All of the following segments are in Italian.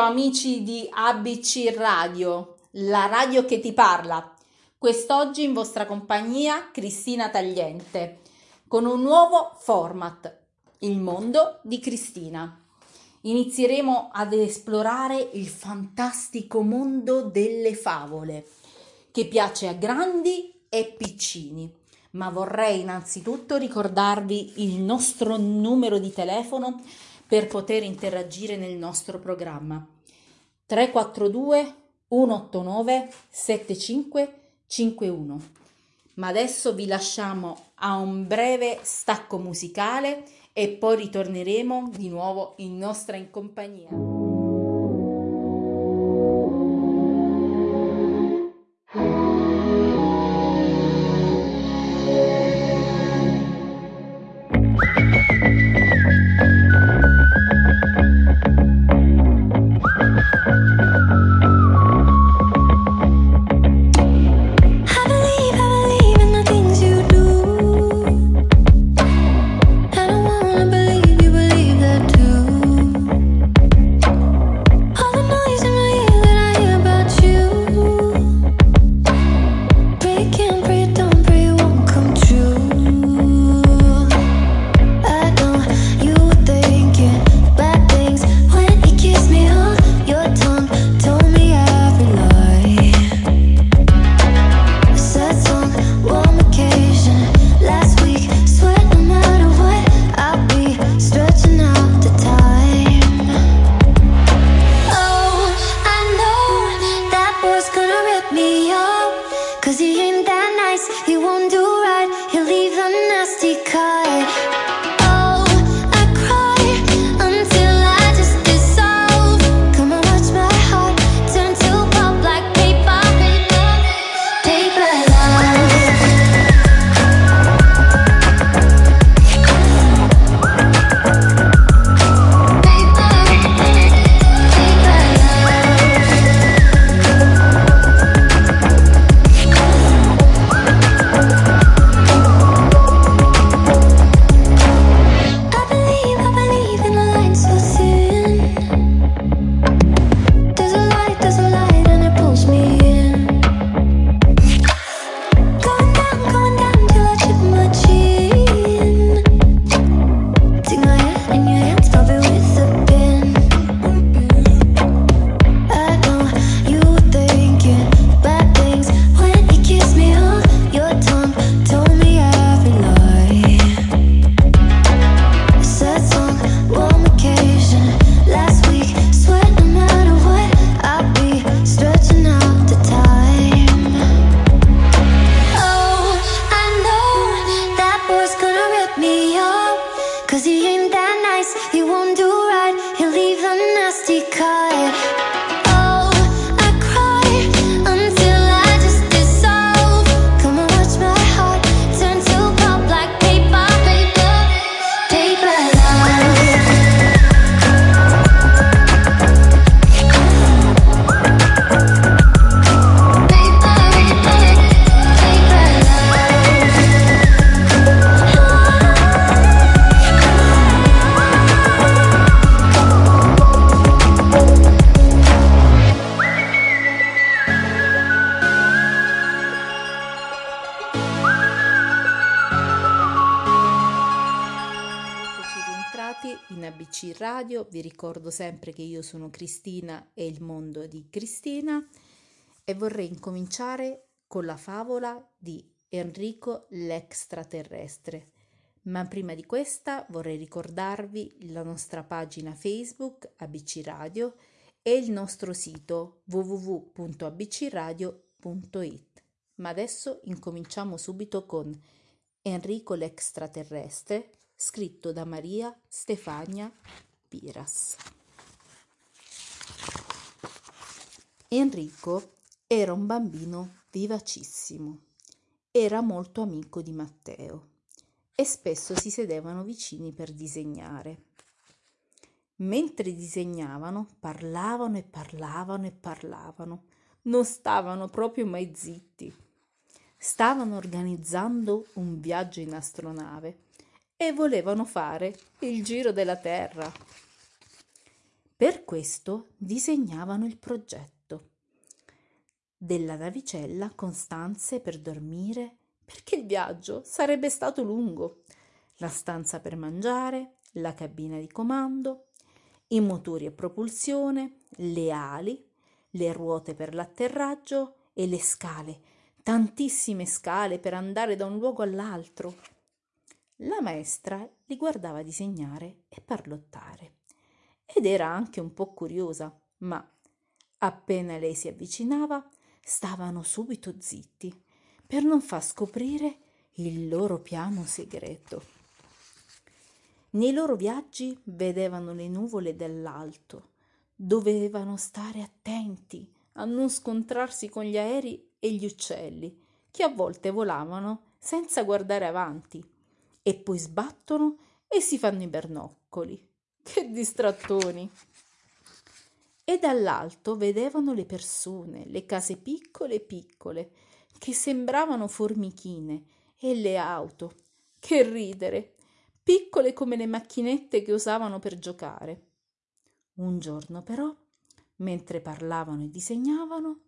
amici di ABC Radio, la radio che ti parla. Quest'oggi in vostra compagnia Cristina Tagliente con un nuovo format, il mondo di Cristina. Inizieremo ad esplorare il fantastico mondo delle favole che piace a grandi e piccini. Ma vorrei innanzitutto ricordarvi il nostro numero di telefono per poter interagire nel nostro programma. 342 189 7551. Ma adesso vi lasciamo a un breve stacco musicale e poi ritorneremo di nuovo in nostra in compagnia. Radio, vi ricordo sempre che io sono Cristina e il mondo di Cristina e vorrei incominciare con la favola di Enrico l'extraterrestre. Ma prima di questa vorrei ricordarvi la nostra pagina Facebook ABC Radio e il nostro sito www.abcradio.it. Ma adesso incominciamo subito con Enrico l'extraterrestre, scritto da Maria Stefania Piras. Enrico era un bambino vivacissimo, era molto amico di Matteo e spesso si sedevano vicini per disegnare. Mentre disegnavano, parlavano e parlavano e parlavano, non stavano proprio mai zitti. Stavano organizzando un viaggio in astronave e volevano fare il giro della Terra. Per questo disegnavano il progetto della navicella con stanze per dormire, perché il viaggio sarebbe stato lungo, la stanza per mangiare, la cabina di comando, i motori a propulsione, le ali, le ruote per l'atterraggio e le scale, tantissime scale per andare da un luogo all'altro. La maestra li guardava disegnare e parlottare ed era anche un po' curiosa, ma appena lei si avvicinava, stavano subito zitti per non far scoprire il loro piano segreto. Nei loro viaggi vedevano le nuvole dall'alto, dovevano stare attenti a non scontrarsi con gli aerei e gli uccelli, che a volte volavano senza guardare avanti e poi sbattono e si fanno i bernoccoli. Che distrattoni! E dall'alto vedevano le persone, le case piccole piccole, che sembravano formichine, e le auto. Che ridere! Piccole come le macchinette che usavano per giocare. Un giorno però, mentre parlavano e disegnavano,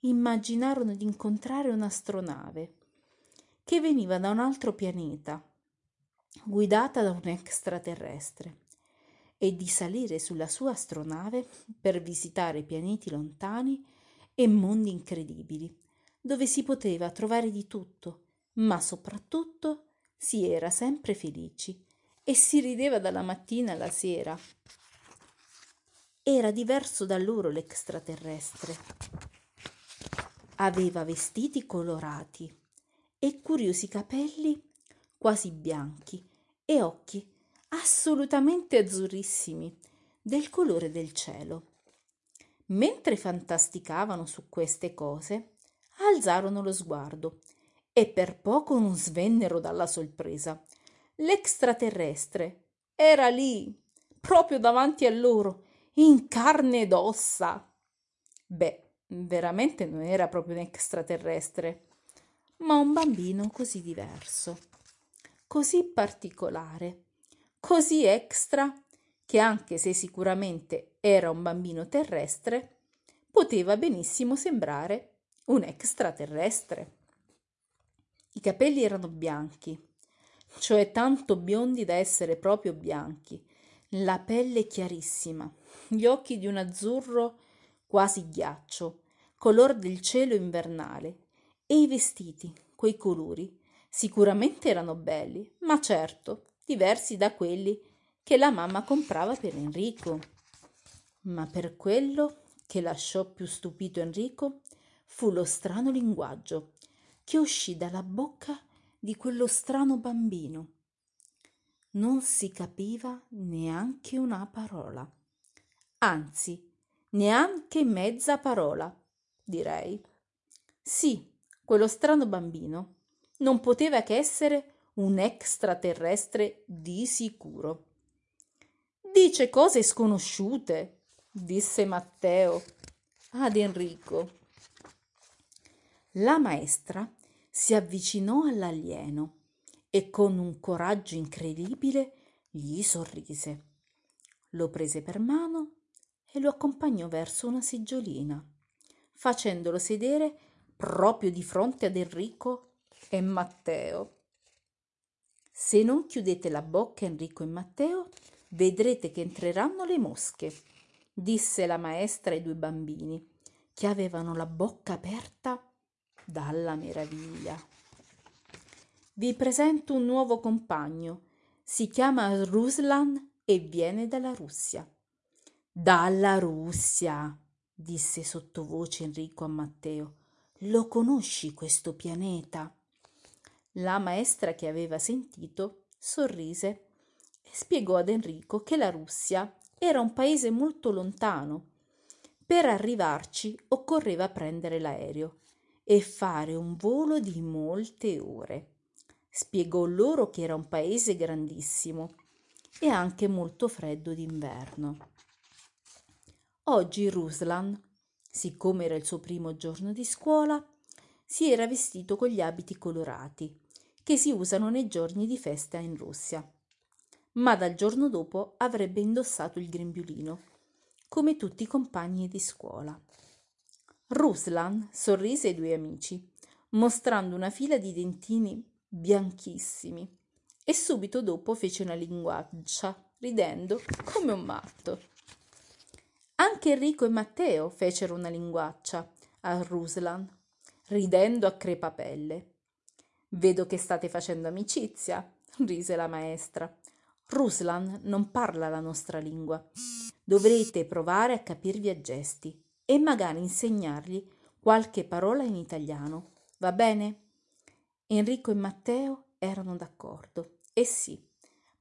immaginarono di incontrare un'astronave che veniva da un altro pianeta guidata da un extraterrestre e di salire sulla sua astronave per visitare pianeti lontani e mondi incredibili, dove si poteva trovare di tutto, ma soprattutto si era sempre felici e si rideva dalla mattina alla sera. Era diverso da loro l'extraterrestre. Aveva vestiti colorati e curiosi capelli quasi bianchi e occhi assolutamente azzurrissimi, del colore del cielo. Mentre fantasticavano su queste cose, alzarono lo sguardo e per poco non svennero dalla sorpresa. L'extraterrestre era lì, proprio davanti a loro, in carne ed ossa. Beh, veramente non era proprio un extraterrestre, ma un bambino così diverso così particolare, così extra, che anche se sicuramente era un bambino terrestre, poteva benissimo sembrare un extraterrestre. I capelli erano bianchi, cioè tanto biondi da essere proprio bianchi, la pelle chiarissima, gli occhi di un azzurro quasi ghiaccio, color del cielo invernale, e i vestiti, quei colori, Sicuramente erano belli, ma certo diversi da quelli che la mamma comprava per Enrico. Ma per quello che lasciò più stupito Enrico fu lo strano linguaggio che uscì dalla bocca di quello strano bambino. Non si capiva neanche una parola, anzi, neanche mezza parola, direi. Sì, quello strano bambino non poteva che essere un extraterrestre di sicuro. Dice cose sconosciute, disse Matteo ad Enrico. La maestra si avvicinò all'alieno e con un coraggio incredibile gli sorrise. Lo prese per mano e lo accompagnò verso una seggiolina, facendolo sedere proprio di fronte ad Enrico e Matteo. Se non chiudete la bocca Enrico e Matteo, vedrete che entreranno le mosche, disse la maestra ai due bambini, che avevano la bocca aperta dalla meraviglia. Vi presento un nuovo compagno. Si chiama Ruslan e viene dalla Russia. Dalla Russia, disse sottovoce Enrico a Matteo. Lo conosci questo pianeta? La maestra che aveva sentito sorrise e spiegò ad Enrico che la Russia era un paese molto lontano. Per arrivarci occorreva prendere l'aereo e fare un volo di molte ore. Spiegò loro che era un paese grandissimo e anche molto freddo d'inverno. Oggi Ruslan, siccome era il suo primo giorno di scuola, si era vestito con gli abiti colorati che si usano nei giorni di festa in Russia. Ma dal giorno dopo avrebbe indossato il grembiulino, come tutti i compagni di scuola. Ruslan sorrise ai due amici, mostrando una fila di dentini bianchissimi, e subito dopo fece una linguaccia, ridendo come un matto. Anche Enrico e Matteo fecero una linguaccia a Ruslan, ridendo a crepapelle. Vedo che state facendo amicizia, rise la maestra. Ruslan non parla la nostra lingua. Dovrete provare a capirvi a gesti e magari insegnargli qualche parola in italiano. Va bene? Enrico e Matteo erano d'accordo. E sì,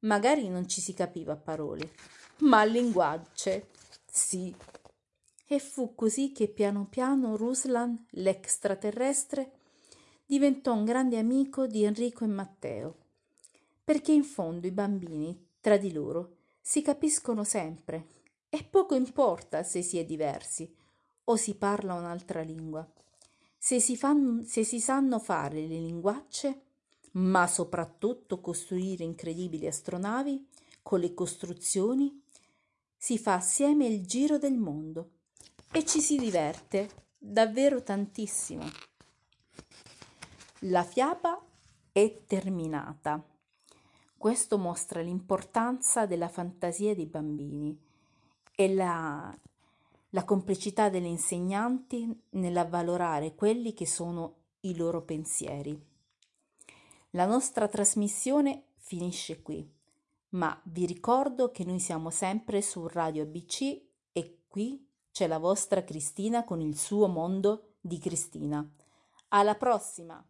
magari non ci si capiva a parole, ma a linguagge, sì. E fu così che piano piano Ruslan, l'extraterrestre, diventò un grande amico di Enrico e Matteo, perché in fondo i bambini, tra di loro, si capiscono sempre e poco importa se si è diversi o si parla un'altra lingua. Se si, fanno, se si sanno fare le linguacce, ma soprattutto costruire incredibili astronavi con le costruzioni, si fa assieme il giro del mondo e ci si diverte davvero tantissimo. La fiaba è terminata. Questo mostra l'importanza della fantasia dei bambini e la, la complicità delle insegnanti nell'avvalorare quelli che sono i loro pensieri. La nostra trasmissione finisce qui, ma vi ricordo che noi siamo sempre su Radio ABC e qui c'è la vostra Cristina con il suo mondo di Cristina. Alla prossima!